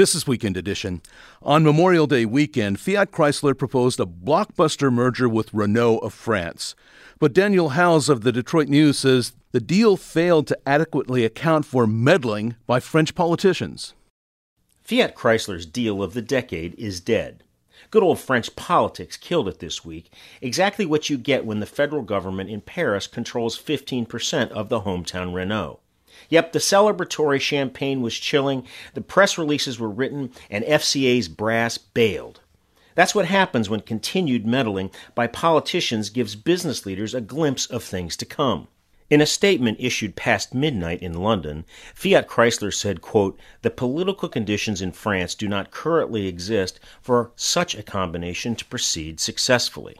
This is Weekend Edition. On Memorial Day weekend, Fiat Chrysler proposed a blockbuster merger with Renault of France. But Daniel Howes of the Detroit News says the deal failed to adequately account for meddling by French politicians. Fiat Chrysler's deal of the decade is dead. Good old French politics killed it this week, exactly what you get when the federal government in Paris controls 15% of the hometown Renault. Yep, the celebratory champagne was chilling, the press releases were written, and FCA's brass bailed. That's what happens when continued meddling by politicians gives business leaders a glimpse of things to come. In a statement issued past midnight in London, Fiat Chrysler said, quote, "The political conditions in France do not currently exist for such a combination to proceed successfully."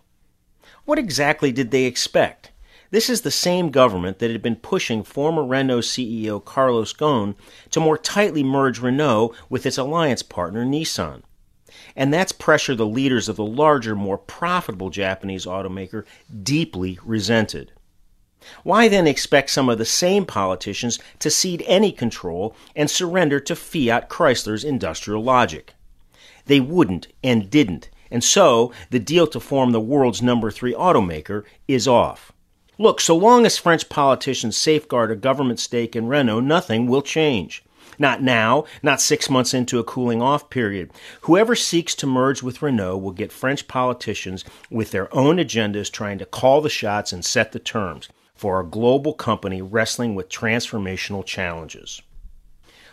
What exactly did they expect? This is the same government that had been pushing former Renault CEO Carlos Ghosn to more tightly merge Renault with its alliance partner Nissan. And that's pressure the leaders of the larger, more profitable Japanese automaker deeply resented. Why then expect some of the same politicians to cede any control and surrender to Fiat Chrysler's industrial logic? They wouldn't and didn't, and so the deal to form the world's number three automaker is off. Look, so long as French politicians safeguard a government stake in Renault, nothing will change. Not now, not six months into a cooling off period. Whoever seeks to merge with Renault will get French politicians with their own agendas trying to call the shots and set the terms for a global company wrestling with transformational challenges.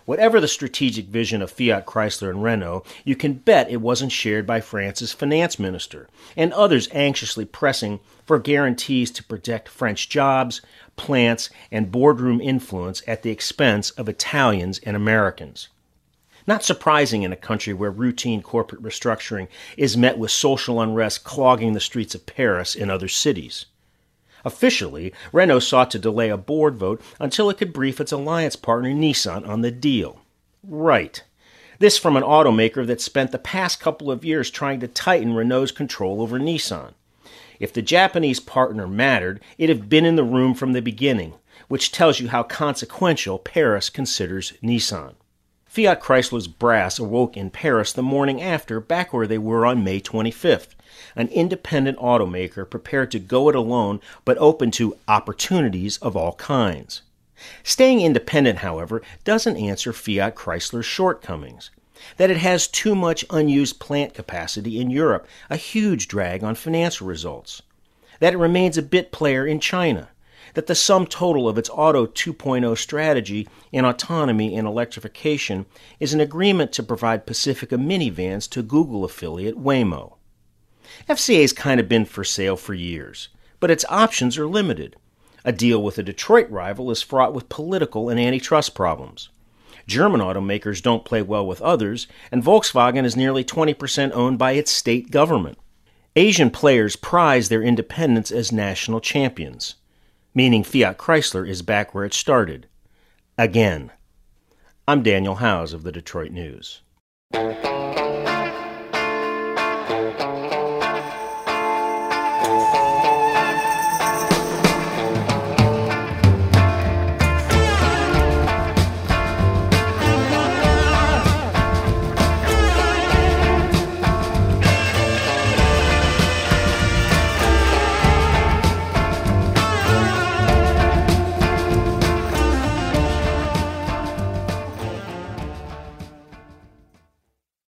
Whatever the strategic vision of Fiat Chrysler and Renault, you can bet it wasn't shared by France's finance minister and others anxiously pressing for guarantees to protect French jobs, plants, and boardroom influence at the expense of Italians and Americans. Not surprising in a country where routine corporate restructuring is met with social unrest clogging the streets of Paris and other cities. Officially, Renault sought to delay a board vote until it could brief its alliance partner Nissan on the deal. Right. This from an automaker that spent the past couple of years trying to tighten Renault's control over Nissan. If the Japanese partner mattered, it'd have been in the room from the beginning, which tells you how consequential Paris considers Nissan. Fiat Chrysler's brass awoke in Paris the morning after, back where they were on May 25th an independent automaker prepared to go it alone but open to opportunities of all kinds. Staying independent, however, doesn't answer Fiat Chrysler's shortcomings. That it has too much unused plant capacity in Europe, a huge drag on financial results. That it remains a bit player in China. That the sum total of its Auto 2.0 strategy in autonomy and electrification is an agreement to provide Pacifica minivans to Google affiliate Waymo. FCA's kind of been for sale for years, but its options are limited. A deal with a Detroit rival is fraught with political and antitrust problems. German automakers don't play well with others, and Volkswagen is nearly 20% owned by its state government. Asian players prize their independence as national champions, meaning Fiat Chrysler is back where it started. Again. I'm Daniel Howes of the Detroit News.